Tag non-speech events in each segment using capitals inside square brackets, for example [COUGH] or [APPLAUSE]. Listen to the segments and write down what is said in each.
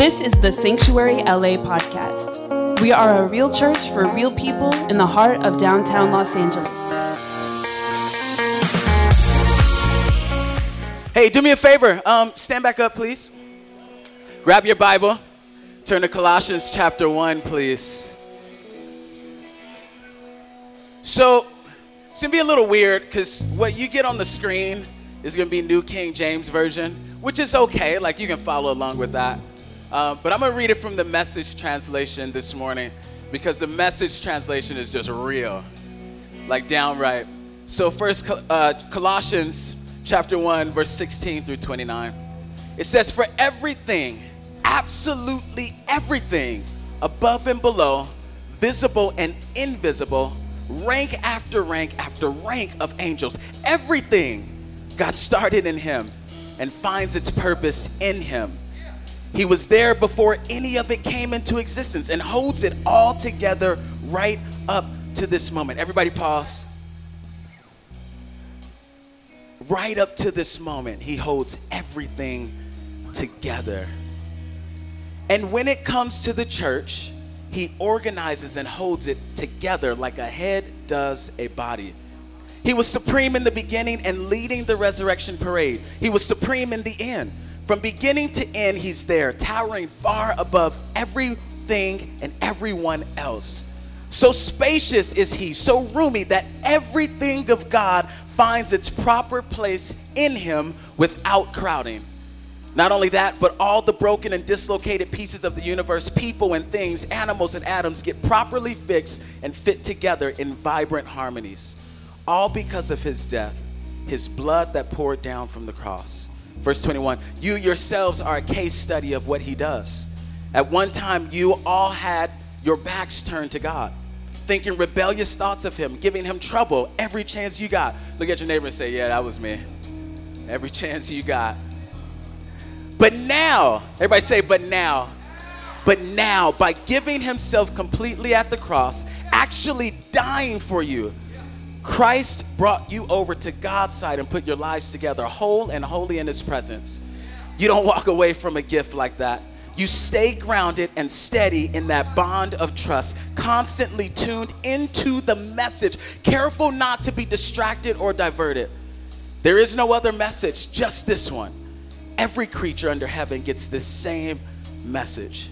This is the Sanctuary LA podcast. We are a real church for real people in the heart of downtown Los Angeles. Hey, do me a favor. Um, stand back up, please. Grab your Bible. Turn to Colossians chapter 1, please. So, it's going to be a little weird because what you get on the screen is going to be New King James Version, which is okay. Like, you can follow along with that. Uh, but I'm going to read it from the message translation this morning because the message translation is just real, like downright. So, first, uh, Colossians chapter 1, verse 16 through 29. It says, For everything, absolutely everything, above and below, visible and invisible, rank after rank after rank of angels, everything got started in Him and finds its purpose in Him. He was there before any of it came into existence and holds it all together right up to this moment. Everybody, pause. Right up to this moment, He holds everything together. And when it comes to the church, He organizes and holds it together like a head does a body. He was supreme in the beginning and leading the resurrection parade. He was supreme in the end. From beginning to end, he's there, towering far above everything and everyone else. So spacious is he, so roomy that everything of God finds its proper place in him without crowding. Not only that, but all the broken and dislocated pieces of the universe, people and things, animals and atoms get properly fixed and fit together in vibrant harmonies. All because of his death, his blood that poured down from the cross. Verse 21 You yourselves are a case study of what he does. At one time, you all had your backs turned to God, thinking rebellious thoughts of him, giving him trouble every chance you got. Look at your neighbor and say, Yeah, that was me. Every chance you got. But now, everybody say, But now. But now, by giving himself completely at the cross, actually dying for you, Christ brought you over to God's side and put your lives together whole and holy in His presence. You don't walk away from a gift like that. You stay grounded and steady in that bond of trust, constantly tuned into the message, careful not to be distracted or diverted. There is no other message, just this one. Every creature under heaven gets this same message.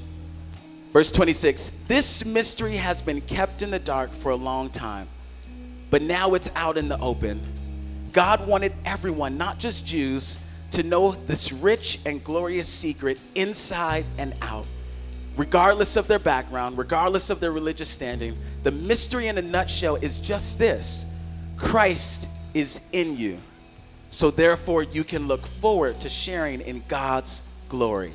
Verse 26 This mystery has been kept in the dark for a long time but now it's out in the open. God wanted everyone, not just Jews, to know this rich and glorious secret inside and out. Regardless of their background, regardless of their religious standing, the mystery in a nutshell is just this Christ is in you. So therefore, you can look forward to sharing in God's glory.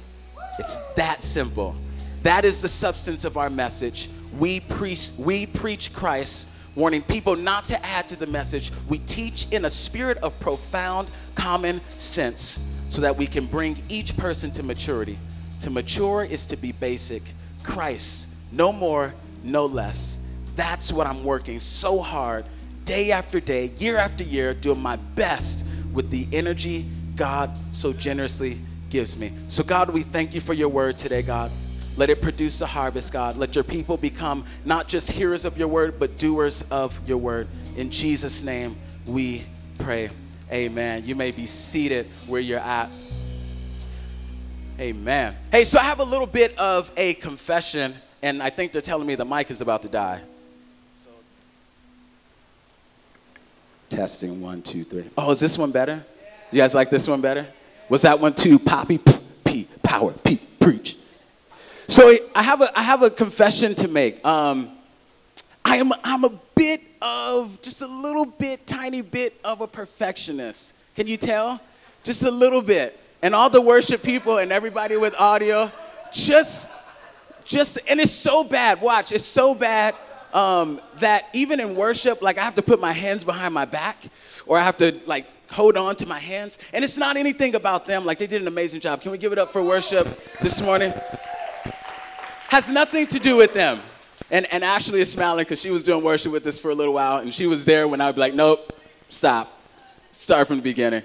It's that simple. That is the substance of our message. We preach, we preach Christ warning people not to add to the message. We teach in a spirit of profound common sense so that we can bring each person to maturity. To mature is to be basic. Christ, no more, no less. That's what I'm working so hard, day after day, year after year, doing my best with the energy God so generously gives me. So, God, we thank you for your word today, God. Let it produce a harvest, God. Let your people become not just hearers of your word, but doers of your word. In Jesus' name, we pray. Amen. You may be seated where you're at. Amen. Hey, so I have a little bit of a confession, and I think they're telling me the mic is about to die. So, testing one, two, three. Oh, is this one better? You guys like this one better? Was that one too poppy? P, power, P, preach. So I have a, I have a confession to make. Um, I am, I'm a bit of, just a little bit, tiny bit of a perfectionist. Can you tell? Just a little bit. And all the worship people and everybody with audio, just, just, and it's so bad. Watch, it's so bad um, that even in worship, like I have to put my hands behind my back, or I have to like hold on to my hands. And it's not anything about them. Like they did an amazing job. Can we give it up for worship this morning? Has nothing to do with them. And, and Ashley is smiling because she was doing worship with us for a little while, and she was there when I would be like, nope, stop, start from the beginning.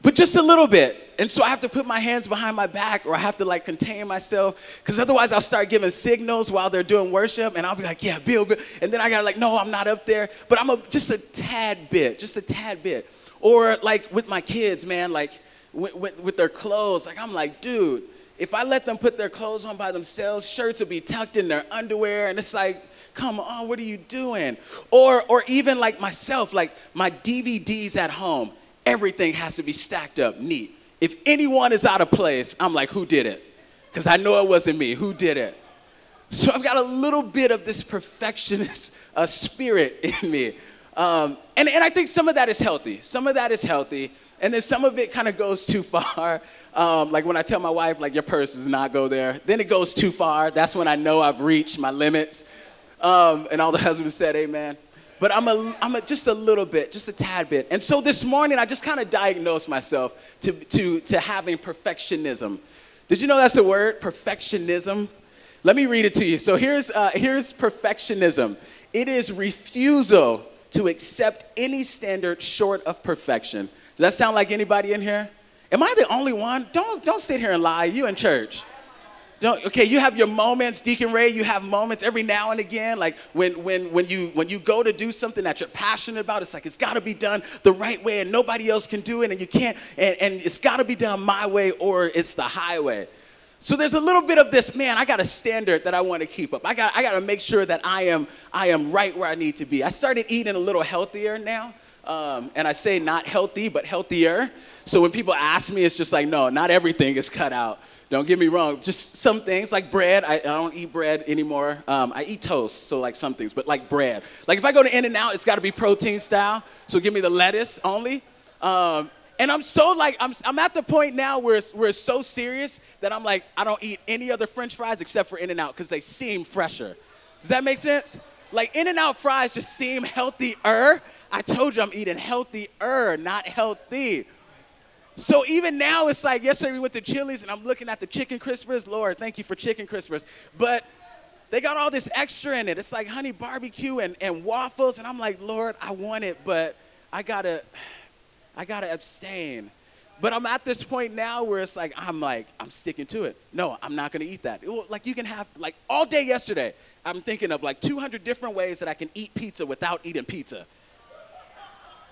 But just a little bit. And so I have to put my hands behind my back or I have to like contain myself because otherwise I'll start giving signals while they're doing worship and I'll be like, yeah, Bill, Bill. And then I gotta like, no, I'm not up there. But I'm a, just a tad bit, just a tad bit. Or like with my kids, man, like with, with, with their clothes, like I'm like, dude, if I let them put their clothes on by themselves, shirts will be tucked in their underwear and it's like, come on, what are you doing? Or, or even like myself, like my DVDs at home, everything has to be stacked up neat. If anyone is out of place, I'm like, who did it? Because I know it wasn't me. Who did it? So I've got a little bit of this perfectionist [LAUGHS] uh, spirit in me. Um, and, and I think some of that is healthy. Some of that is healthy. And then some of it kind of goes too far. Um, like when I tell my wife, like, your purse does not go there. Then it goes too far. That's when I know I've reached my limits. Um, and all the husbands said, Amen. But I'm, a, I'm a, just a little bit, just a tad bit. And so this morning, I just kind of diagnosed myself to, to, to having perfectionism. Did you know that's a word? Perfectionism? Let me read it to you. So here's, uh, here's perfectionism it is refusal to accept any standard short of perfection. Does that sound like anybody in here? Am I the only one? Don't, don't sit here and lie. You in church. Don't, okay, you have your moments, Deacon Ray. You have moments every now and again, like when, when, when, you, when you go to do something that you're passionate about. It's like it's got to be done the right way, and nobody else can do it, and you can't. And, and it's got to be done my way, or it's the highway. So there's a little bit of this, man. I got a standard that I want to keep up. I got, I got to make sure that I am, I am right where I need to be. I started eating a little healthier now. Um, and I say not healthy, but healthier. So when people ask me, it's just like, no, not everything is cut out. Don't get me wrong. Just some things like bread. I, I don't eat bread anymore. Um, I eat toast, so like some things, but like bread. Like if I go to In-N-Out, it's got to be protein style. So give me the lettuce only. Um, and I'm so like, I'm, I'm at the point now where it's, where it's so serious that I'm like, I don't eat any other french fries except for In-N-Out because they seem fresher. Does that make sense? Like In-N-Out fries just seem healthier. I told you I'm eating healthier, not healthy. So even now, it's like yesterday we went to Chili's and I'm looking at the chicken crispers. Lord, thank you for chicken crispers. But they got all this extra in it. It's like honey barbecue and, and waffles. And I'm like, Lord, I want it, but I gotta, I gotta abstain. But I'm at this point now where it's like, I'm like, I'm sticking to it. No, I'm not gonna eat that. It, like you can have, like all day yesterday, I'm thinking of like 200 different ways that I can eat pizza without eating pizza.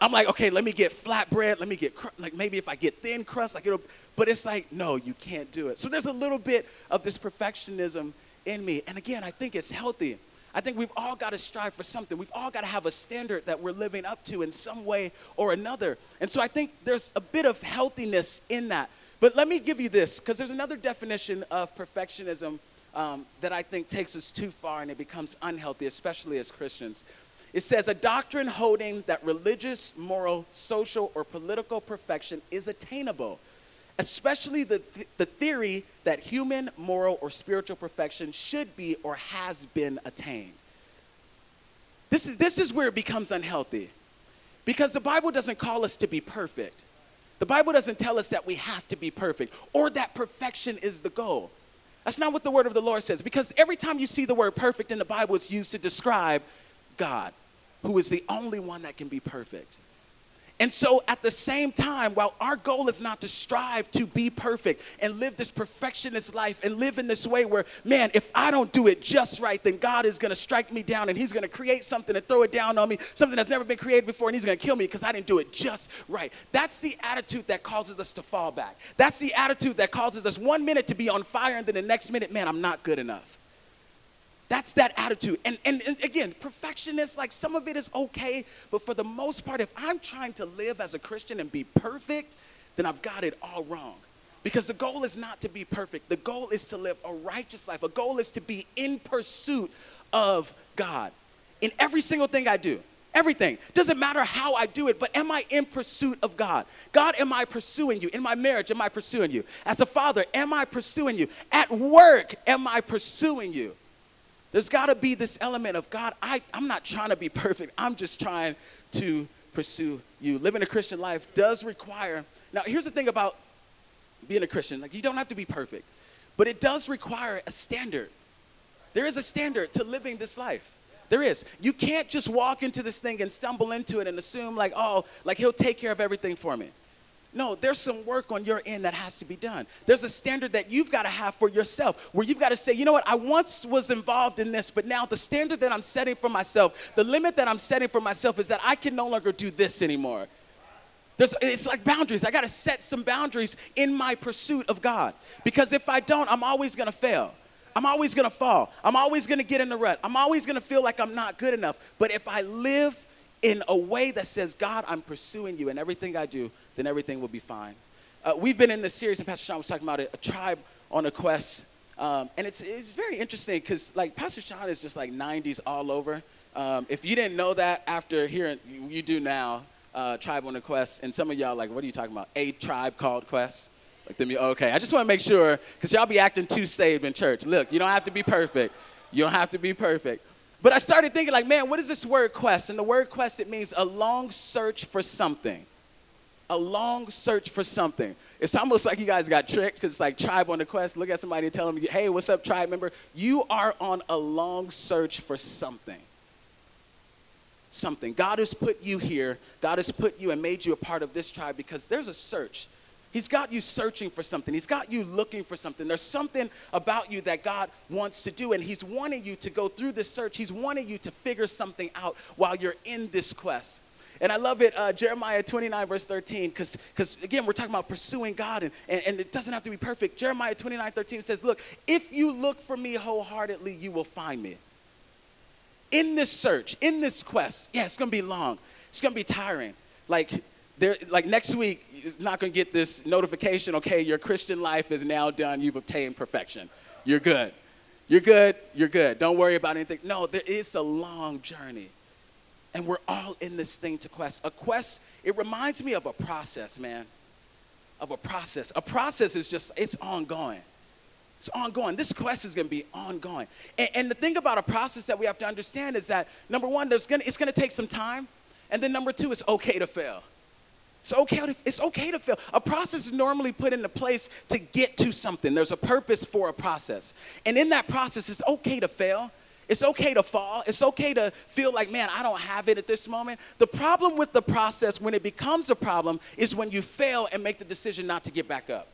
I'm like, okay, let me get flatbread. Let me get, cr- like, maybe if I get thin crust, like it'll, but it's like, no, you can't do it. So there's a little bit of this perfectionism in me. And again, I think it's healthy. I think we've all got to strive for something. We've all got to have a standard that we're living up to in some way or another. And so I think there's a bit of healthiness in that. But let me give you this, because there's another definition of perfectionism um, that I think takes us too far and it becomes unhealthy, especially as Christians. It says a doctrine holding that religious, moral, social, or political perfection is attainable, especially the, th- the theory that human, moral, or spiritual perfection should be or has been attained. This is, this is where it becomes unhealthy because the Bible doesn't call us to be perfect. The Bible doesn't tell us that we have to be perfect or that perfection is the goal. That's not what the word of the Lord says because every time you see the word perfect in the Bible, it's used to describe God who is the only one that can be perfect. And so, at the same time, while our goal is not to strive to be perfect and live this perfectionist life and live in this way where, man, if I don't do it just right, then God is gonna strike me down and He's gonna create something and throw it down on me, something that's never been created before, and He's gonna kill me because I didn't do it just right. That's the attitude that causes us to fall back. That's the attitude that causes us one minute to be on fire and then the next minute, man, I'm not good enough. That's that attitude. And, and, and, again, perfectionist, like some of it is okay, but for the most part, if I'm trying to live as a Christian and be perfect, then I've got it all wrong. Because the goal is not to be perfect, the goal is to live a righteous life. A goal is to be in pursuit of God in every single thing I do. Everything. Doesn't matter how I do it, but am I in pursuit of God? God, am I pursuing you? In my marriage, am I pursuing you? As a father, am I pursuing you? At work, am I pursuing you? There's got to be this element of God, I, I'm not trying to be perfect. I'm just trying to pursue you. Living a Christian life does require, now here's the thing about being a Christian like, you don't have to be perfect, but it does require a standard. There is a standard to living this life. There is. You can't just walk into this thing and stumble into it and assume, like, oh, like he'll take care of everything for me. No, there's some work on your end that has to be done. There's a standard that you've got to have for yourself where you've got to say, you know what, I once was involved in this, but now the standard that I'm setting for myself, the limit that I'm setting for myself is that I can no longer do this anymore. There's, it's like boundaries. I got to set some boundaries in my pursuit of God. Because if I don't, I'm always going to fail. I'm always going to fall. I'm always going to get in the rut. I'm always going to feel like I'm not good enough. But if I live in a way that says, God, I'm pursuing you in everything I do, then everything will be fine. Uh, we've been in this series, and Pastor Sean was talking about it, a tribe on a quest. Um, and it's, it's very interesting because, like, Pastor Sean is just like 90s all over. Um, if you didn't know that after hearing, you, you do now uh, tribe on a quest, and some of y'all like, what are you talking about? A tribe called Quest. Like okay. I just want to make sure because y'all be acting too saved in church. Look, you don't have to be perfect. You don't have to be perfect. But I started thinking, like, man, what is this word quest? And the word quest, it means a long search for something. A long search for something. It's almost like you guys got tricked because it's like tribe on the quest. Look at somebody and tell them, hey, what's up, tribe member? You are on a long search for something something. God has put you here. God has put you and made you a part of this tribe because there's a search. He's got you searching for something. He's got you looking for something. There's something about you that God wants to do, and He's wanting you to go through this search. He's wanting you to figure something out while you're in this quest. And I love it, uh, Jeremiah 29, verse 13, because again, we're talking about pursuing God, and, and, and it doesn't have to be perfect. Jeremiah 29, 13 says, Look, if you look for me wholeheartedly, you will find me in this search, in this quest, yeah, it's gonna be long. It's gonna be tiring. Like, there, like next week, you're not gonna get this notification, okay, your Christian life is now done, you've obtained perfection. You're good. You're good, you're good. Don't worry about anything. No, there is a long journey. And we're all in this thing to quest. A quest, it reminds me of a process, man. Of a process. A process is just, it's ongoing. It's ongoing. This quest is going to be ongoing. And, and, the thing about a process that we have to understand is that number one, there's gonna, it's going to take some time. And then number two, it's okay to fail. It's okay, to, it's okay to fail. A process is normally put into place to get to something. There's a purpose for a process. And in that process, it's okay to fail. It's okay to fall. It's okay to feel like, man, I don't have it at this moment. The problem with the process, when it becomes a problem, is when you fail and make the decision not to get back up.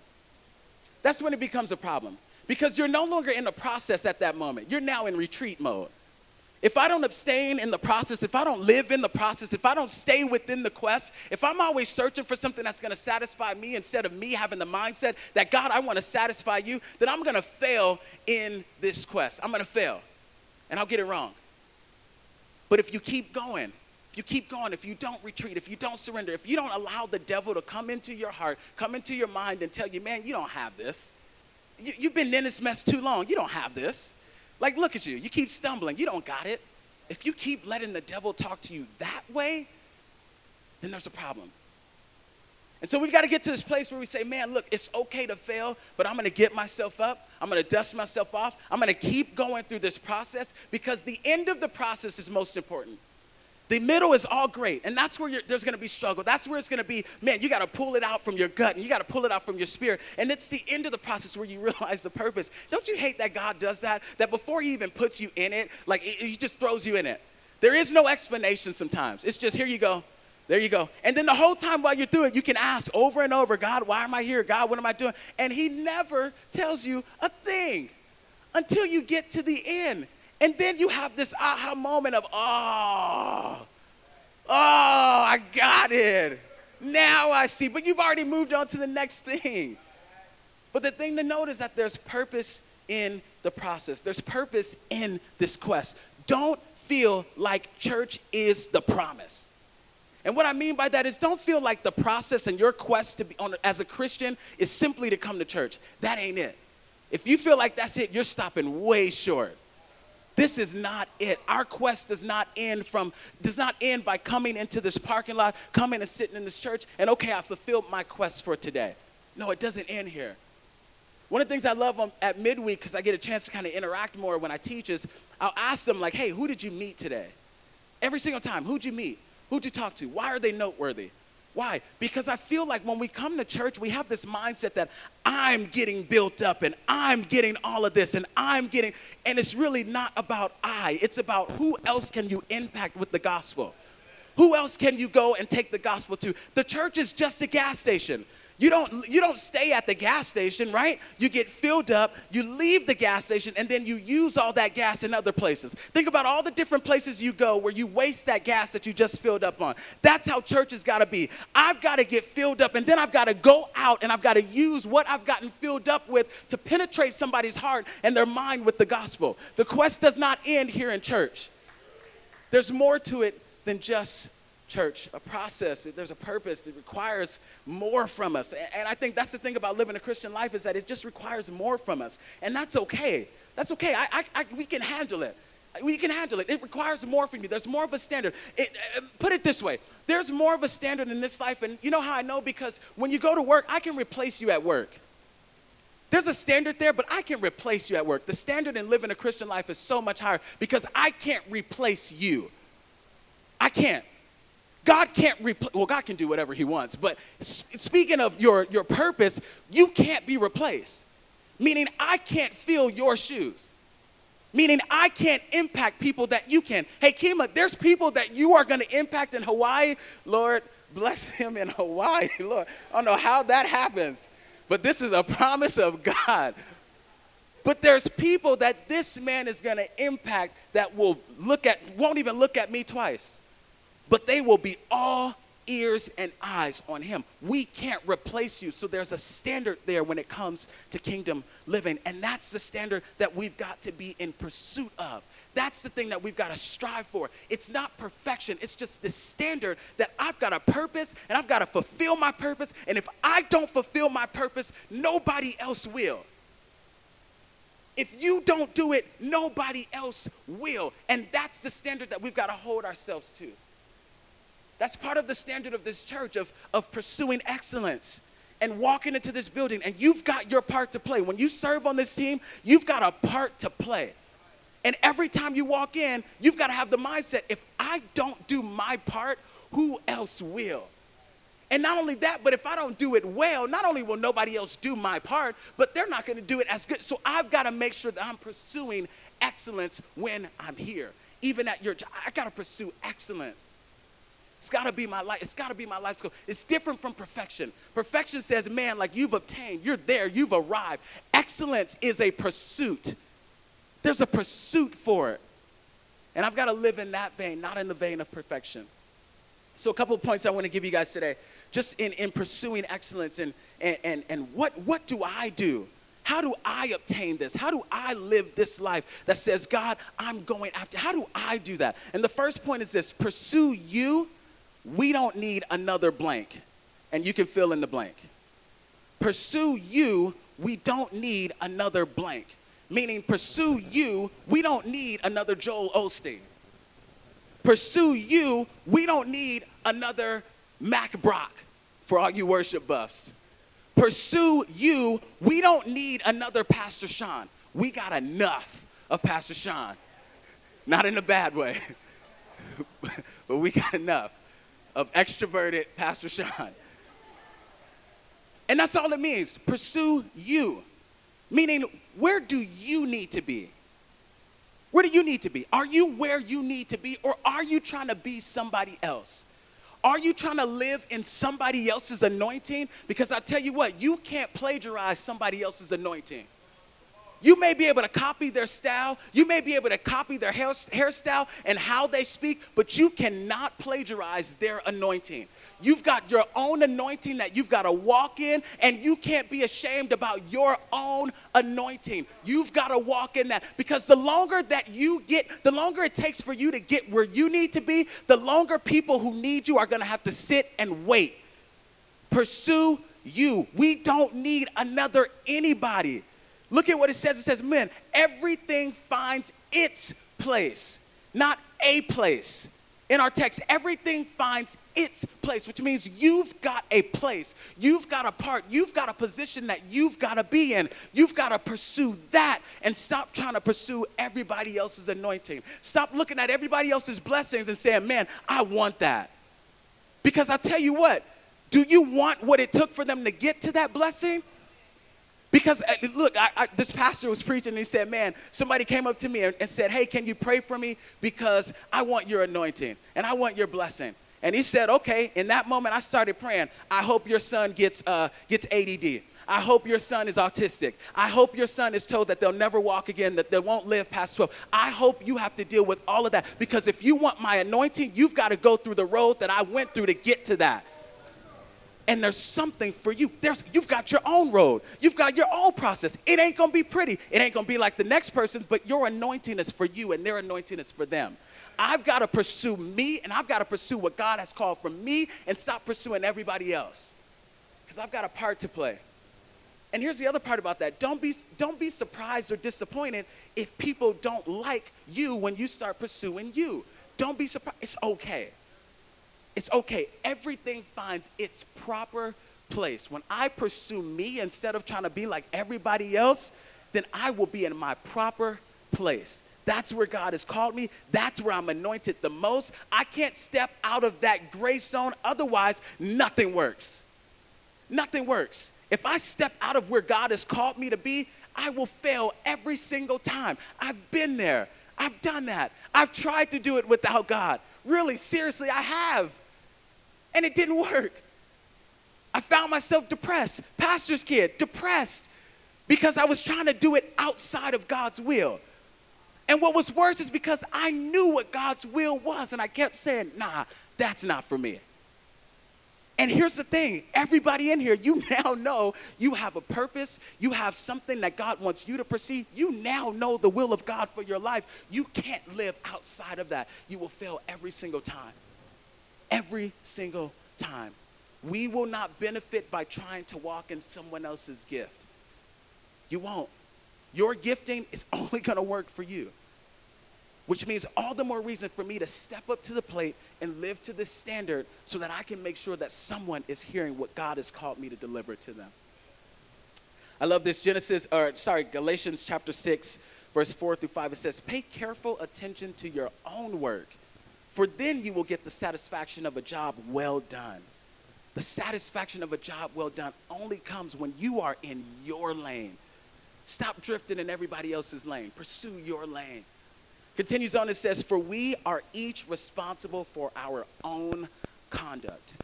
That's when it becomes a problem because you're no longer in the process at that moment. You're now in retreat mode. If I don't abstain in the process, if I don't live in the process, if I don't stay within the quest, if I'm always searching for something that's gonna satisfy me instead of me having the mindset that God, I wanna satisfy you, then I'm gonna fail in this quest. I'm gonna fail and I'll get it wrong. But if you keep going, if you keep going, if you don't retreat, if you don't surrender, if you don't allow the devil to come into your heart, come into your mind and tell you, man, you don't have this you, you've been in this mess too long. You don't have this. Like, look at you. You keep stumbling. You don't got it. If you keep letting the devil talk to you that way, then there's a problem. And so we've got to get to this place where we say, man, look, it's okay to fail, but I'm going to get myself up. I'm going to dust myself off. I'm going to keep going through this process because the end of the process is most important. The middle is all great, and that's where there's gonna be struggle. That's where it's gonna be, man, you gotta pull it out from your gut and you gotta pull it out from your spirit. And it's the end of the process where you [LAUGHS] realize the purpose. Don't you hate that God does that? That before He even puts you in it, like He just throws you in it. There is no explanation sometimes. It's just, here you go. There you go. And then the whole time while you're through it, you can ask over and over, God, why am I here? God, what am I doing? And He never tells you a thing until you get to the end. And then you have this aha moment of, oh, oh, I got it. Now I see. But you've already moved on to the next thing. But the thing to note is that there's purpose in the process, there's purpose in this quest. Don't feel like church is the promise. And what I mean by that is don't feel like the process and your quest to be on as a Christian is simply to come to church. That ain't it. If you feel like that's it, you're stopping way short. This is not it. Our quest does not end from does not end by coming into this parking lot, coming and sitting in this church, and okay, I fulfilled my quest for today. No, it doesn't end here. One of the things I love at midweek, because I get a chance to kind of interact more when I teach, is I'll ask them, like, hey, who did you meet today? Every single time, who'd you meet? Who'd you talk to? Why are they noteworthy? Why? Because I feel like when we come to church, we have this mindset that I'm getting built up and I'm getting all of this and I'm getting, and it's really not about I. It's about who else can you impact with the gospel. Who else can you go and take the gospel to? The church is just a gas station. You don't, you don't stay at the gas station, right? You get filled up, you leave the gas station, and then you use all that gas in other places. Think about all the different places you go where you waste that gas that you just filled up on. That's how church has got to be. I've got to get filled up, and then I've got to go out and I've got to use what I've gotten filled up with to penetrate somebody's heart and their mind with the gospel. The quest does not end here in church, there's more to it than just church, a process. There's a purpose. It requires more from us. And I think that's the thing about living a Christian life is that it just requires more from us. And that's okay. That's okay. I, I, I, we can handle it. We can handle it. It requires more from you. There's more of a standard. It, uh, put it this way there's more of a standard in this life. And you know how I know? Because when you go to work, I can replace you at work. There's a standard there, but I can replace you at work. The standard in living a Christian life is so much higher because I can't replace you. I can't. God can't replace, well, God can do whatever He wants, but speaking of your, your purpose, you can't be replaced. Meaning, I can't fill your shoes. Meaning, I can't impact people that you can. Hey, Kima, there's people that you are going to impact in Hawaii. Lord, bless [LAUGHS] him in Hawaii. [LAUGHS] Lord, I don't know how that happens, but this is a [LAUGHS] promise of God. But there's people that this man is going to impact that will look at, won't even look at me twice but they will be all ears and eyes on him. We can't replace you. So there's a standard there when it comes to kingdom living. And that's the standard that we've got to be in pursuit of. That's the thing that we've got to strive for. It's not perfection, it's just the standard that I've got a purpose and I've got to fulfill my purpose. And if I don't fulfill my purpose, nobody else will. If you don't do it, nobody else will. And that's the standard that we've got to hold ourselves to. That's part of the standard of this church of, of pursuing excellence and walking into this building. And you've got your part to play. When you serve on this team, you've got a part to play. And every time you walk in, you've got to have the mindset if I don't do my part, who else will? And not only that, but if I don't do it well, not only will nobody else do my part, but they're not going to do it as good. So I've got to make sure that I'm pursuing excellence when I'm here. Even at your job, I got to pursue excellence. It's got to be my life. It's got to be my life's goal. It's different from perfection. Perfection says, man, like you've obtained, you're there, you've arrived. Excellence is a pursuit. There's a pursuit for it. And I've got to live in that vein, not in the vein of perfection. So, a couple points I want to give you guys today, just in, in pursuing excellence and, and, and, and what, what do I do? How do I obtain this? How do I live this life that says, God, I'm going after? How do I do that? And the first point is this pursue you we don't need another blank. And you can fill in the blank. Pursue you, we don't need another blank. Meaning, pursue you, we don't need another Joel Osteen. Pursue you, we don't need another Mack Brock for all you worship buffs. Pursue you, we don't need another Pastor Sean. We got enough of Pastor Sean. Not in a bad way, [LAUGHS] but we got enough of extroverted Pastor Sean. And that's all it means. Pursue you. Meaning, where do you need to be? Where do you need to be? Are you where you need to be, or are you trying to be somebody else? Are you trying to live in somebody else's anointing? Because I tell you what, you can't plagiarize somebody else's anointing. You may be able to copy their style, you may be able to copy their hair, hairstyle and how they speak, but you cannot plagiarize their anointing. You've got your own anointing that you've got to walk in, and you can't be ashamed about your own anointing. You've got to walk in that because the longer that you get, the longer it takes for you to get where you need to be, the longer people who need you are going to have to sit and wait. Pursue you. We don't need another anybody. Look at what it says. It says, men, everything finds its place, not a place. In our text, everything finds its place, which means you've got a place, you've got a part, you've got a position that you've got to be in. You've got to pursue that and stop trying to pursue everybody else's anointing. Stop looking at everybody else's blessings and saying, man, I want that. Because I tell you what, do you want what it took for them to get to that blessing? Because uh, look, I, I, this pastor was preaching and he said, Man, somebody came up to me and, said, Hey, can you pray for me? Because I want your anointing and I want your blessing. And he said, okay, in that moment, I started praying, I hope your son gets, uh, gets ADD. I hope your son is autistic. I hope your son is told that they'll never walk again, that they won't live past 12. I hope you have to deal with all of that because if you want my anointing, you've got to go through the road that I went through to get to that. And there's something for you. There's, you've got your own road. You've got your own process. It ain't gonna be pretty. It ain't gonna be like the next person, but your anointing is for you and their anointing is for them. I've got to pursue me and I've got to pursue what God has called for me and stop pursuing everybody else. Because I've got a part to play. And here's the other part about that. Don't be, don't be surprised or disappointed if people don't like you when you start pursuing you. Don't be surprised. It's okay. It's okay. Everything finds its proper place. When I pursue me instead of trying to be like everybody else, then I will be in my proper place. That's where God has called me. That's where I'm anointed the most. I can't step out of that grace zone. Otherwise, nothing works. Nothing works. If I step out of where God has called me to be, I will fail every single time. I've been there. I've done that. I've tried to do it without God. Really, seriously, I have. And it didn't work. I found myself depressed, pastor's kid, depressed, because I was trying to do it outside of God's will. And what was worse is because I knew what God's will was, and I kept saying, nah, that's not for me. And here's the thing everybody in here, you [LAUGHS] now know you have a purpose, you have something that God wants you to perceive. You now know the will of God for your life. You can't live outside of that. You will fail every single time. Every single time. We will not benefit by trying to walk in someone else's gift. You won't. Your gifting is [LAUGHS] only going to work for you. Which means all the more reason for me to step up to the plate and live to this standard so that I can make sure that someone is hearing what God has called me to deliver to them. I love this Genesis, or sorry, Galatians chapter 6, verse 4 through 5. It says, Pay careful attention to your own work, for then you will get the satisfaction of a job well done. The satisfaction of a job well done only comes when you are in your lane Stop drifting in everybody else's lane. Pursue your lane. Continues on, and says, For we are each responsible for our own conduct.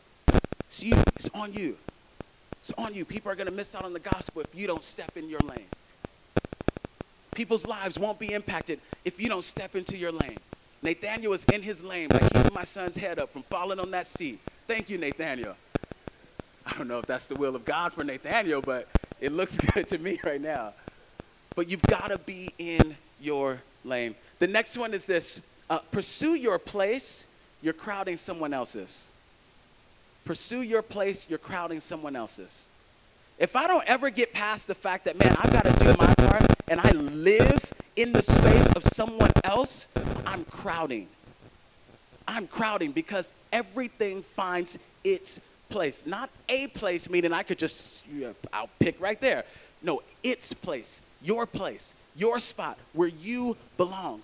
It's you, it's on you. It's on you. People are going to miss out on the gospel if you don't step in your lane. People's lives won't be impacted if you don't step into your lane. Nathaniel is in his lane by keeping my son's head up from falling on that seat. Thank you, Nathaniel. I don't know if that's the will of God for Nathaniel, but it looks [LAUGHS] good to me right now but you've got to be in your lane. The next one is this uh, pursue your place, you're crowding someone else's. Pursue your place, you're crowding someone else's. If I don't ever get past the fact that, man, I've got to do my part and I live in the space of someone else, I'm crowding. I'm crowding because everything finds its place. Not a place, meaning I could just, I'll pick right there. No, its place your place, your spot where you belong.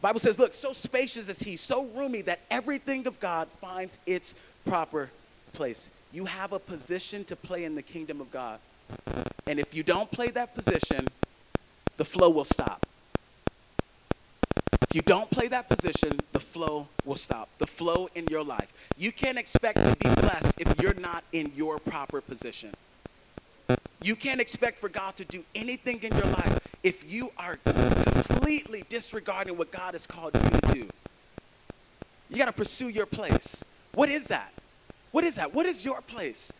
Bible says, look, so spacious is he, so roomy that everything of God finds its proper place. You have a position to play in the kingdom of God. And if you don't play that position, the flow will stop. If you don't play that position, the flow will stop. The flow in your life. You can't expect to be blessed if you're not in your proper position. You can't expect for God to do anything in your life if you are completely disregarding what God has called you to do. You got to pursue your place. What is that? What is that? What is your place?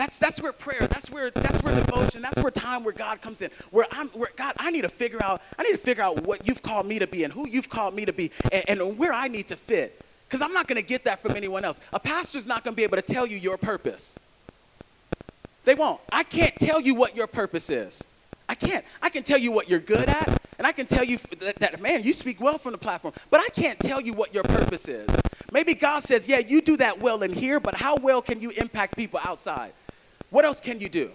That's, that's where prayer, that's where, that's where devotion, that's where time where God comes in. Where I'm, where God, I need to figure out, I need to figure out what you've called me to be and who you've called me to be and, and where I need to fit. Because I'm not going to get that from anyone else. A pastor's not going to be able to tell you your purpose. They won't. I can't tell you what your purpose is. I can't. I can tell you what you're good at, and I can tell you that, that, man, you speak well from the platform, but I can't tell you what your purpose is. Maybe God says, yeah, you do that well in here, but how well can you impact people outside? What else can you do?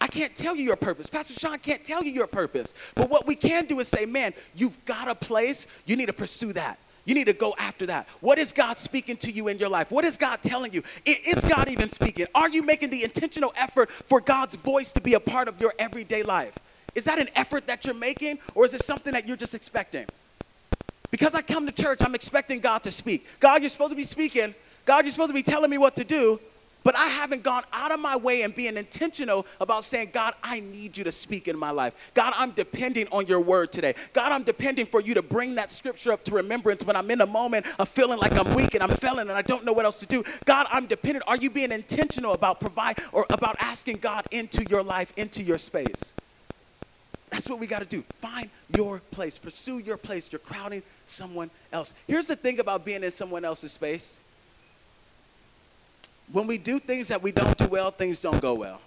I can't tell you your purpose. Pastor Sean can't tell you your purpose. But what we can do is say, man, you've got a place, you need to pursue that. You need to go after that. What is God speaking to you in your life? What is God telling you? Is God even speaking? Are you making the intentional effort for God's voice to be a part of your everyday life? Is that an effort that you're making, or is it something that you're just expecting? Because I come to church, I'm expecting God to speak. God, you're supposed to be speaking. God, you're supposed to be telling me what to do. But I haven't gone out of my way and being intentional about saying, God, I need you to speak in my life. God, I'm depending on your word today. God, I'm depending for you to bring that scripture up to remembrance when I'm in a moment of feeling like I'm weak and I'm failing and I don't know what else to do. God, I'm dependent. Are you being intentional about provide or about asking God into your life, into your space? That's what we got to do. Find your place. Pursue your place. You're crowding someone else. Here's the thing about being in someone else's space when we do things that we don't do well, things don't go well.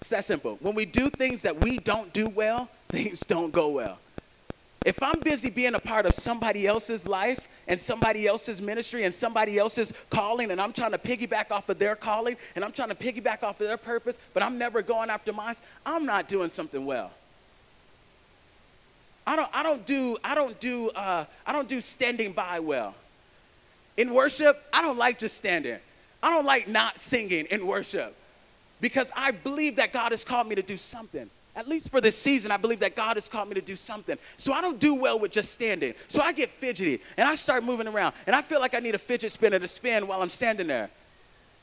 It's that simple. When we do things that we don't do well, [LAUGHS] things don't go well. If I'm busy being a part of somebody else's life and somebody else's ministry and somebody else's calling, and I'm trying to piggyback off of their calling and I'm trying to piggyback off of their purpose, but I'm never going after mine, I'm not doing something well. I don't, I don't do, I don't do, uh, I don't do standing by well. In worship, I don't like just standing. I don't like not singing in worship because I believe that God has called me to do something. At least for this season, I believe that God has called me to do something. So I don't do well with just standing. So I get fidgety and I start moving around. And I feel like I need a fidget spinner to spin while I'm standing there.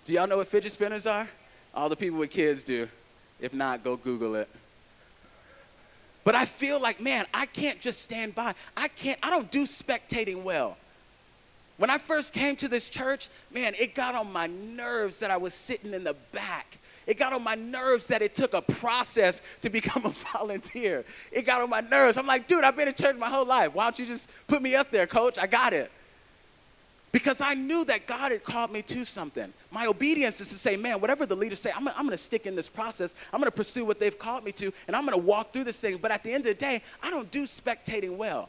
Do y'all know what fidget spinners are? All the people with kids do. If not, go Google it. But I feel like, man, I can't just stand by. I can't, I don't do spectating well. When I first came to this church, man, it got on my nerves that I was sitting in the back. It got on my nerves that it took a process to become a [LAUGHS] volunteer. It got on my nerves. I'm like, dude, I've been in church my whole life. Why don't you just put me up there, coach? I got it. Because I knew that God had called me to something. My obedience is to say, man, whatever the leaders say, I'm, I'm going to stick in this process. I'm going to pursue what they've called me to, and I'm going to walk through this thing. But at the end of the day, I don't do spectating well.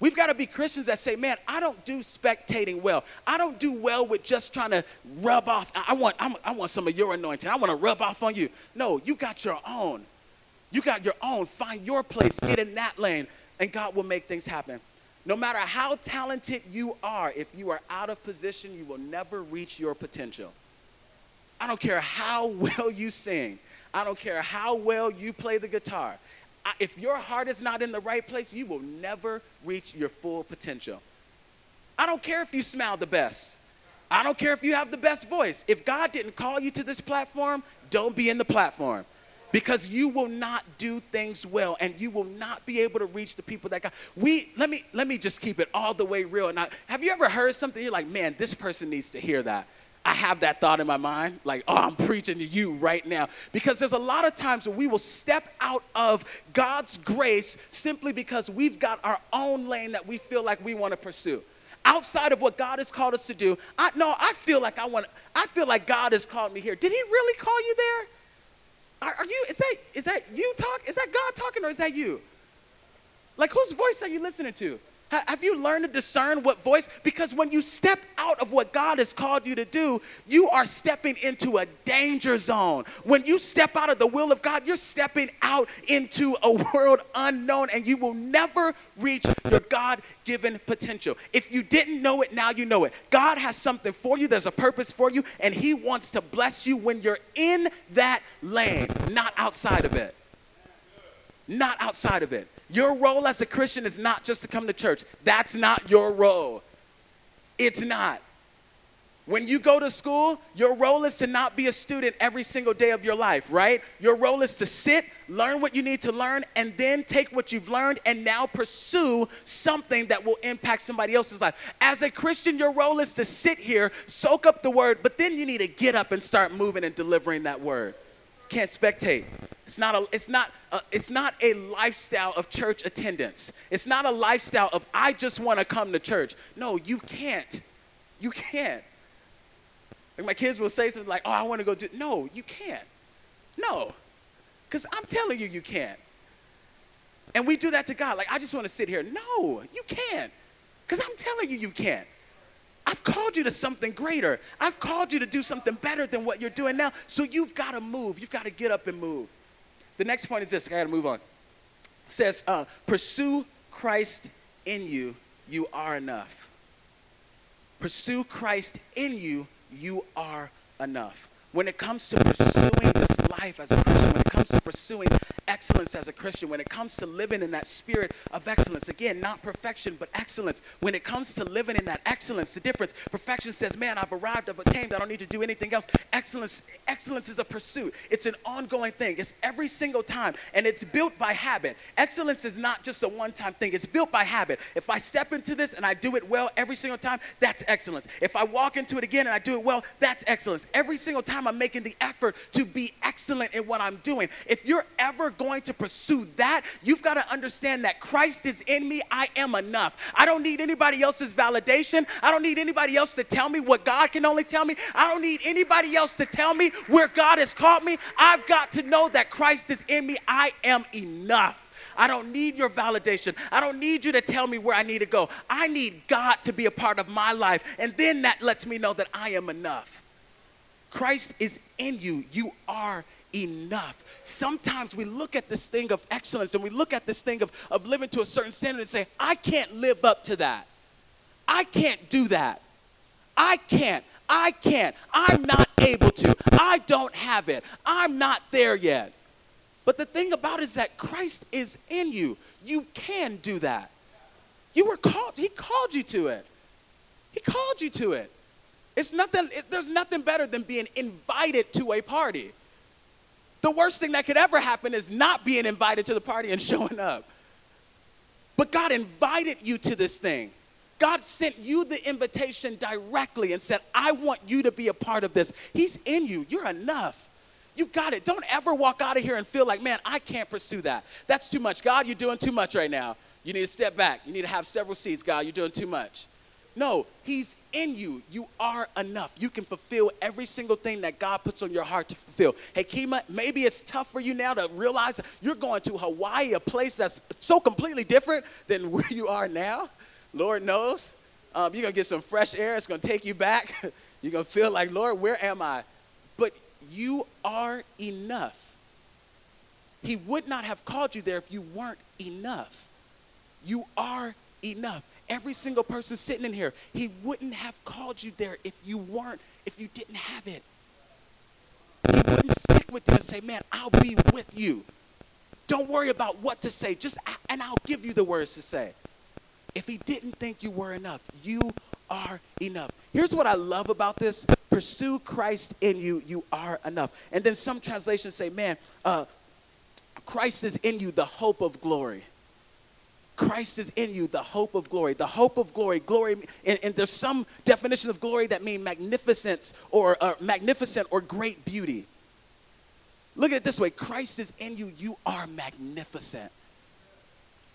We've got to be Christians that say, man, I don't do spectating well. I don't do well with just trying to rub off. I want, I want some of your anointing. I want to rub off on you. No, you got your own. You got your own. Find your place. Get in that lane, and God will make things happen. No matter how talented you are, if you are out of position, you will never reach your potential. I don't care how [LAUGHS] well you sing. I don't care how well you play the guitar if your heart is not in the right place, you will never reach your full potential. I don't care if you smile the best. I don't care if you have the best voice. If God didn't call you to this platform, don't be in the platform because you will not do things well and you will not be able to reach the people that God we let me let me just keep it all the way real now have you ever heard something you're like man this person needs to hear that I have that thought in my mind, like, oh, I'm preaching to you right now. Because there's a lot of times when we will step out of God's grace simply because we've got our own lane that we feel like we want to pursue. Outside of what God has called us to do, I no, I feel like I want I feel like God has called me here. Did he really call you there? Are, are you is that is that you talk? Is that God talking or is that you? Like whose voice are you listening to? Have you learned to discern what voice? Because when you step out of what God has called you to do, you are stepping into a danger zone. When you step out of the will of God, you're stepping out into a [LAUGHS] world unknown and you will never reach your God given potential. If you didn't know it, now you know it. God has something for you, there's a purpose for you, and He wants to bless you when you're in that land, not outside of it. Not outside of it. Your role as a Christian is not just to come to church. That's not your role. It's not. When you go to school, your role is to not be a student every single day of your life, right? Your role is to sit, learn what you need to learn, and then take what you've learned and now pursue something that will impact somebody else's life. As a Christian, your role is to sit here, soak up the word, but then you need to get up and start moving and delivering that word. Can't spectate. It's not, a, it's, not a, it's not a lifestyle of church attendance. It's not a lifestyle of, I just want to come to church. No, you can't. You can't. Like my kids will say something like, oh, I want to go do. No, you can't. No. Because I'm telling you, you can't. And we do that to God. Like, I just want to sit here. No, you can't. Because I'm telling you, you can't. I've called you to something greater. I've called you to do something better than what you're doing now. So you've got to move. You've got to get up and move. The next point is this. I got to move on. It says, uh, pursue Christ in you. You are enough. Pursue Christ in you. You are enough. When it comes to pursuing this life as a Christian, when it comes to pursuing excellence as a Christian, when it comes to living in that spirit of excellence, again, not perfection, but excellence, when it comes to living in that excellence, the difference, perfection says, man, I've arrived, I've attained, I don't need to do anything else. Excellence, excellence is a pursuit. It's an ongoing thing. It's every single time, and it's built by habit. Excellence is not just a one-time thing. It's built by habit. If I step into this and I do it well every single time, that's excellence. If I walk into it again and I do it well, that's excellence. Every single time I'm making the effort to be excellent in what I'm doing. If you're ever going to pursue that, you've got to understand that Christ is in me. I am enough. I don't need anybody else's validation. I don't need anybody else to tell me what God can only tell me. I don't need anybody else to tell me where God has called me. I've got to know that Christ is in me. I am enough. I don't need your validation. I don't need you to tell me where I need to go. I need God to be a part of my life. And then that lets me know that I am enough. Christ is in you. You are enough. Sometimes we look at this thing of excellence and we look at this thing of, of living to a certain standard and say, I can't live up to that. I can't do that. I can't. I can't. I'm not able to. I don't have it. I'm not there yet. But the thing about it is that Christ is in you. You can do that. You were called, He called you to it. He called you to it. It's nothing, it, there's nothing better than being invited to a party. The worst thing that could ever happen is not being invited to the party and [LAUGHS] showing up. But God invited you to this thing. God sent you the invitation directly and said, I want you to be a part of this. He's in you. You're enough. You got it. Don't ever walk out of here and feel like, man, I can't pursue that. That's too much. God, you're doing too much right now. You need to step back. You need to have several seats, God. You're doing too much. No, He's in you. You are enough. You can fulfill every single thing that God puts on your heart to fulfill. Hey, Kima, maybe it's tough for you now to realize you're going to Hawaii, a place that's so completely different than [LAUGHS] where you are now. Lord knows. Um, you're going to get some fresh air. It's going to take you back. [LAUGHS] you're going to feel like, Lord, where am I? But you are enough. He would not have called you there if you weren't enough. You are enough. Every single person sitting in here, he wouldn't have called you there if you weren't, if you didn't have it. He wouldn't stick with you and say, Man, I'll be with you. Don't worry about what to say, just and I'll give you the words to say. If he didn't think you were enough, you are enough. Here's what I love about this pursue Christ in you, you are enough. And then some translations say, man, uh, Christ is in you, the hope of glory. Christ is in you, the hope of glory. The hope of glory, glory, and, and there's some definition of glory that mean magnificence or uh, magnificent or great beauty. Look at it this way Christ is in you, you are magnificent.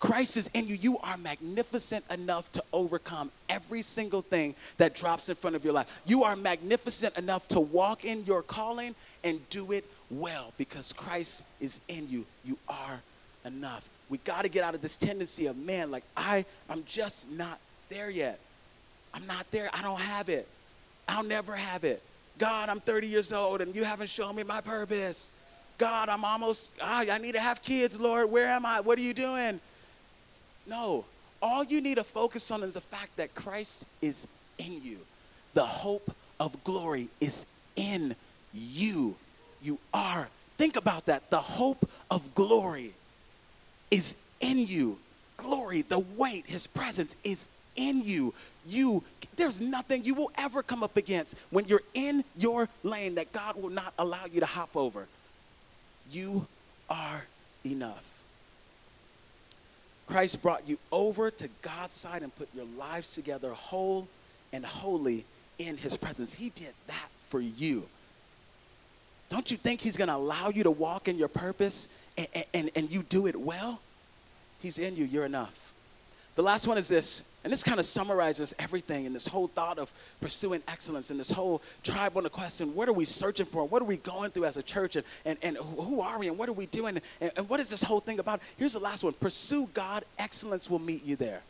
Christ is in you, you are magnificent enough to overcome every single thing that drops in front of your life. You are magnificent enough to walk in your calling and do it well because Christ is in you. You are enough. We got to get out of this tendency of, man, like, I, I'm just not there yet. I'm not there. I don't have it. I'll never have it. God, I'm 30 years old and you haven't shown me my purpose. God, I'm almost, I, I need to have kids, Lord. Where am I? What are you doing? No. All you need to focus on is the fact that Christ is in you. The hope of glory is in you. You are. Think about that. The hope of glory is in you. Glory, the weight, his presence is in you. You, there's nothing you will ever come up against when you're in your lane that God will not allow you to hop over. You are enough. Christ brought you over to God's side and put your lives together whole and holy in his presence. He did that for you. Don't you think he's going to allow you to walk in your purpose and, and, and you do it well? He's in you. You're enough. The last one is this, and this kind of summarizes everything in this whole thought of pursuing excellence and this whole tribe on the question what are we searching for? What are we going through as a church? And, and, and who are we? And what are we doing? And, and what is this whole thing about? Here's the last one pursue God, excellence will meet you there.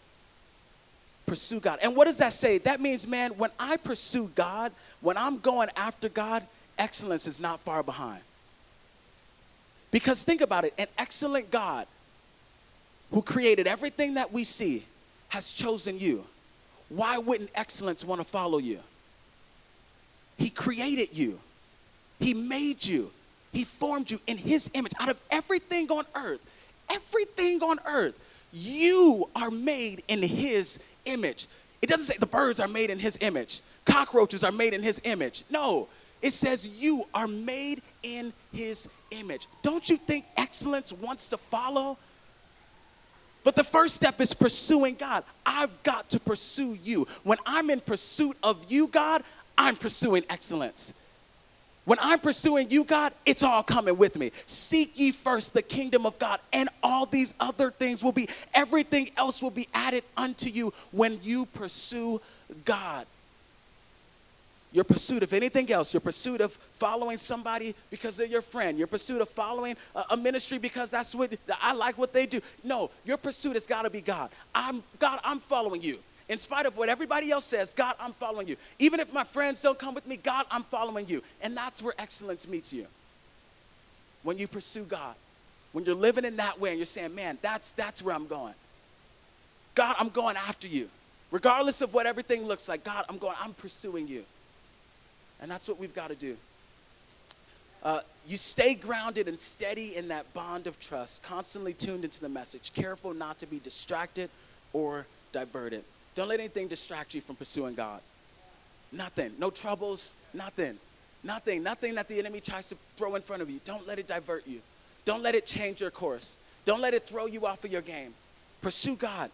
Pursue God. And what does that say? That means, man, when I pursue God, when I'm going after God, excellence is not far behind. Because think about it an excellent God who created everything that we see, has chosen you. Why wouldn't excellence want to follow you? He created you, He made you. He formed you in His image. Out of everything on earth, everything on earth, you are made in His image. It doesn't say the birds are made in His image, cockroaches are made in His image. No, it says you are made in His image. Don't you think excellence wants to follow? But the first step is pursuing God. I've got to pursue you. When I'm in pursuit of you, God, I'm pursuing excellence. When I'm pursuing you, God, it's all coming with me. Seek ye first the kingdom of God, and all these other things will be, everything else will be added unto you when you pursue God your pursuit of anything else, your pursuit of following somebody because they're your friend, your pursuit of following a, a ministry because that's what I like what they do. No, your pursuit has got to be God. I'm God, I'm following you. In spite of what everybody else says, God, I'm following you. Even if my friends don't come with me, God, I'm following you. And that's where excellence meets you. When you pursue God, when you're living in that way and you're saying, man, that's, that's where I'm going. God, I'm going after you. Regardless of what everything looks like, God, I'm going, I'm pursuing you. And that's what we've got to do. Uh, you stay grounded and steady in that bond of trust, constantly tuned into the message, careful not to be distracted or diverted. Don't let anything distract you from pursuing God. Nothing. No troubles, nothing. Nothing. Nothing that the enemy tries to throw in front of you. Don't let it divert you. Don't let it change your course. Don't let it throw you off of your game. Pursue God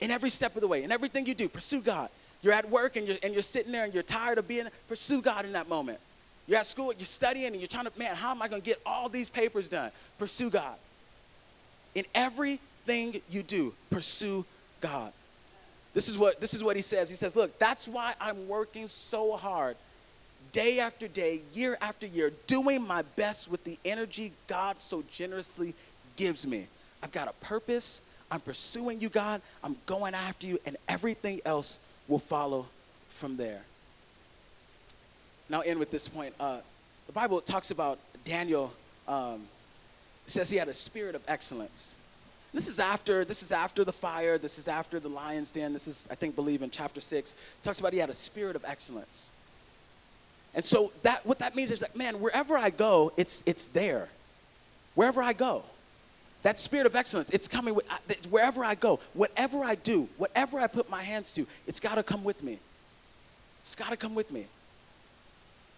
in every step of the way. In everything you do, pursue God. You're at work and you're, and you're sitting there and you're tired of being, pursue God in that moment. You're at school, you're studying, and you're trying to, man, how am I going to get all these papers done? Pursue God. In everything you do, pursue God. This is what this is what he says. He says, "Look, that's why I'm working so hard day after day, year after year, doing my best with the energy God so generously gives me. I've got a purpose. I'm pursuing you, God. I'm going after you, and everything else will follow from there. Now, end with this point. Uh, the Bible talks about Daniel. Um, says he had a spirit of excellence. This is after this is after the fire. This is after the lion's den. This is, I think, believe in chapter six. It talks about he had a spirit of excellence. And so that what that means is that man, wherever I go, it's it's there. Wherever I go, that spirit of excellence, it's coming with, wherever I go, whatever I do, whatever I put my hands to, it's got to come with me. It's got to come with me.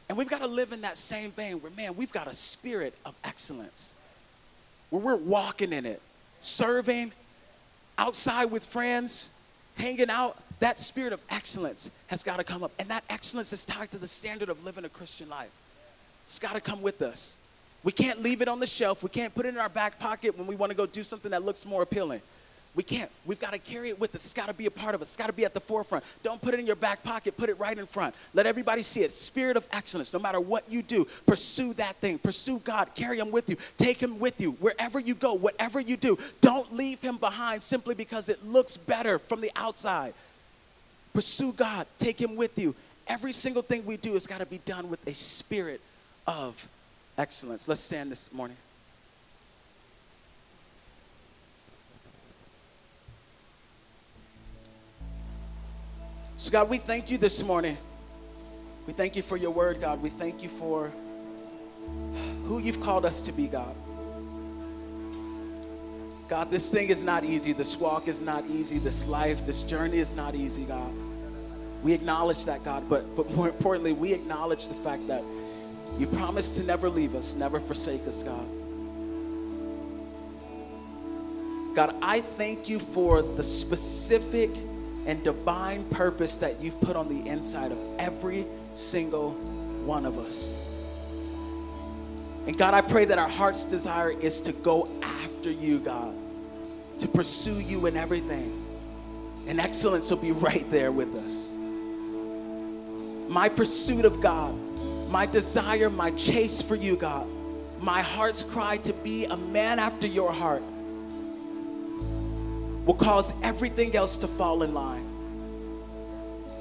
And we've got to live in that same vein where, man, we've got a spirit of excellence, where we're walking in it, serving, outside with friends, hanging out. That spirit of excellence has got to come up. And that excellence is tied to the standard of living a Christian life. It's got to come with us. We can't leave it on the shelf. We can't put it in our back pocket when we want to go do something that looks more appealing. We can't. We've got to carry it with us. It's got to be a part of us. It's got to be at the forefront. Don't put it in your back pocket. Put it right in front. Let everybody see it. Spirit of excellence. No matter what you do, pursue that thing. Pursue God. Carry Him with you. Take Him with you. Wherever you go, whatever you do, don't leave Him behind simply because it looks better from the outside. Pursue God. Take Him with you. Every single thing we do has got to be done with a spirit of excellence. Let's stand this morning. So, God, we thank you this morning. We thank you for your word, God. We thank you for who you've called us to be, God. God, this thing is not easy. This walk is not easy. This life, this journey is not easy, God. We acknowledge that, God, but, but more importantly, we acknowledge the fact that you promised to never leave us, never forsake us, God. God, I thank you for the specific and divine purpose that you've put on the inside of every single one of us. And God, I pray that our heart's desire is to go after you, God, to pursue you in everything. And excellence will be [LAUGHS] right there with us. My pursuit of God my desire, my chase for you, God, my heart's cry to be a man after your heart will cause everything else to fall in line.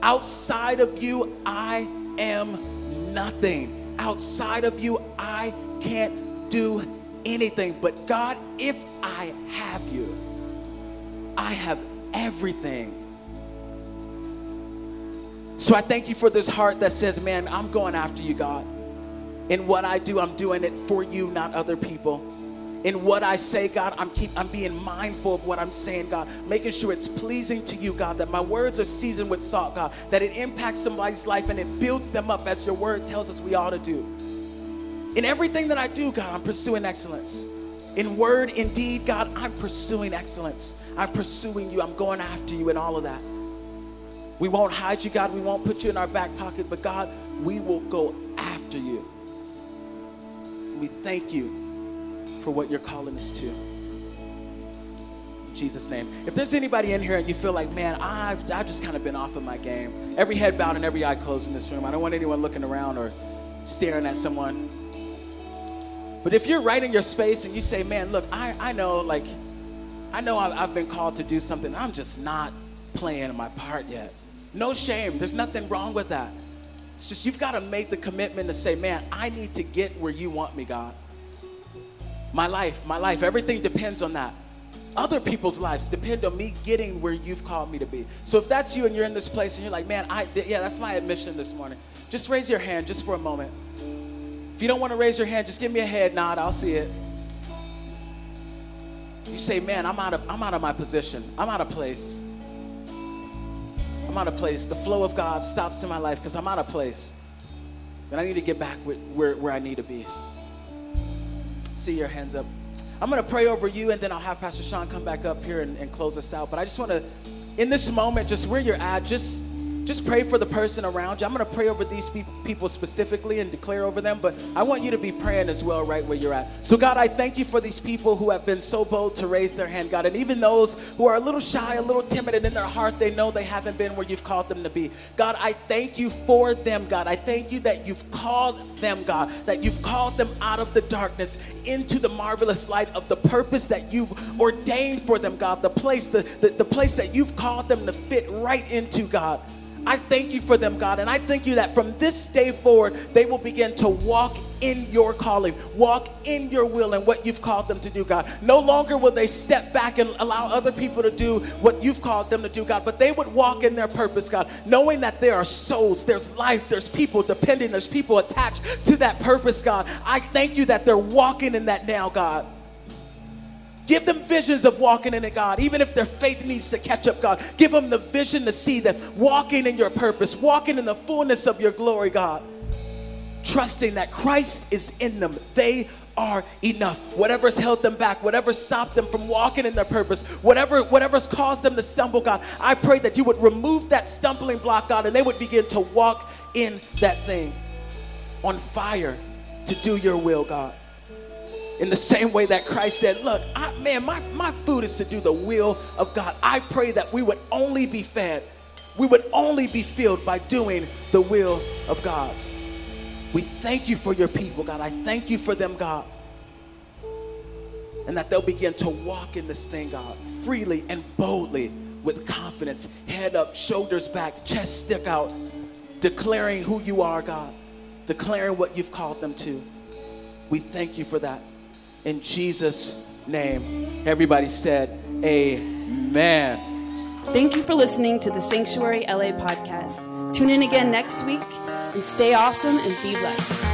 Outside of you, I am nothing. Outside of you, I can't do anything. But God, if I have you, I have everything. So I thank you for this heart that says, man, I'm going after you, God. In what I do, I'm doing it for you, not other people. In what I say, God, I'm keep I'm being mindful of what I'm saying, God, making sure it's pleasing to you, God, that my words are seasoned with salt, God, that it impacts somebody's life and it builds them up as your word tells us we ought to do. In everything that I do, God, I'm pursuing excellence. In word, in deed, God, I'm pursuing excellence. I'm pursuing you. I'm going after you in all of that. We won't hide you, God. We won't put you in our back pocket, but God, we will go after you. We thank you for what you're calling us to. In Jesus' name. If there's anybody in here and you feel like, man, I've, I've just kind of been off of my game, every head bowed and every eye closed in this room. I don't want anyone looking around or staring at someone. But if you're right in your space and you say, man, look, I, I know, like, I know I've been called to do something, I'm just not playing my part yet. No shame. There's nothing wrong with that. It's just you've got to make the commitment to say, man, I need to get where you want me, God. My life, my life, everything depends on that. Other people's lives depend on me getting where you've called me to be. So if that's you and you're in this place and you're like, man, I, yeah, that's my admission this morning. Just raise your hand just for a moment. If you don't want to raise your hand, just give me a head nod. I'll see it. You say, man, I'm out of, I'm out of my position. I'm out of place. I'm out of place. The flow of God stops in my life because I'm out of place. And I need to get back with, where, where I need to be. See your hands up. I'm going to pray over you and then I'll have Pastor Sean come back up here and, and close us out. But I just want to, in this moment, just where you're at, just just pray for the person around you. I'm going to pray over these people specifically and declare over them, but I want you to be praying as well right where you're at. So, God, I thank you for these people who have been so bold to raise their hand, God, and even those who are a little shy, a little timid, and in their heart they know they haven't been where you've called them to be. God, I thank you for them, God. I thank you that you've called them, God, that you've called them out of the darkness into the marvelous light of the purpose that you've ordained for them, God, the place, the, the, the place that you've called them to fit right into, God. I thank you for them, God. And I thank you that from this day forward, they will begin to walk in your calling, walk in your will and what you've called them to do, God. No longer will they step back and allow other people to do what you've called them to do, God, but they would walk in their purpose, God, knowing that there are souls, there's life, there's people depending, there's people attached to that purpose, God. I thank you that they're walking in that now, God. Give them visions of walking in it, God. Even if their faith needs to catch up, God. Give them the vision to see them walking in your purpose, walking in the fullness of your glory, God. Trusting that Christ is in them. They are enough. Whatever's held them back, whatever stopped them from walking in their purpose, whatever whatever's caused them to stumble, God, I pray that you would remove that stumbling block, God, and they would begin to walk in that thing on fire to do your will, God. In the same way that Christ said, Look, I, man, my, my food is to do the will of God. I pray that we would only be fed, we would only be filled by doing the will of God. We thank you for your people, God. I thank you for them, God. And that they'll begin to walk in this thing, God, freely and boldly with confidence, head up, shoulders back, chest stick out, declaring who you are, God, declaring what you've called them to. We thank you for that in Jesus' name. Everybody said, Amen. Thank you for listening to the Sanctuary LA podcast. Tune in again next week and stay awesome and be blessed.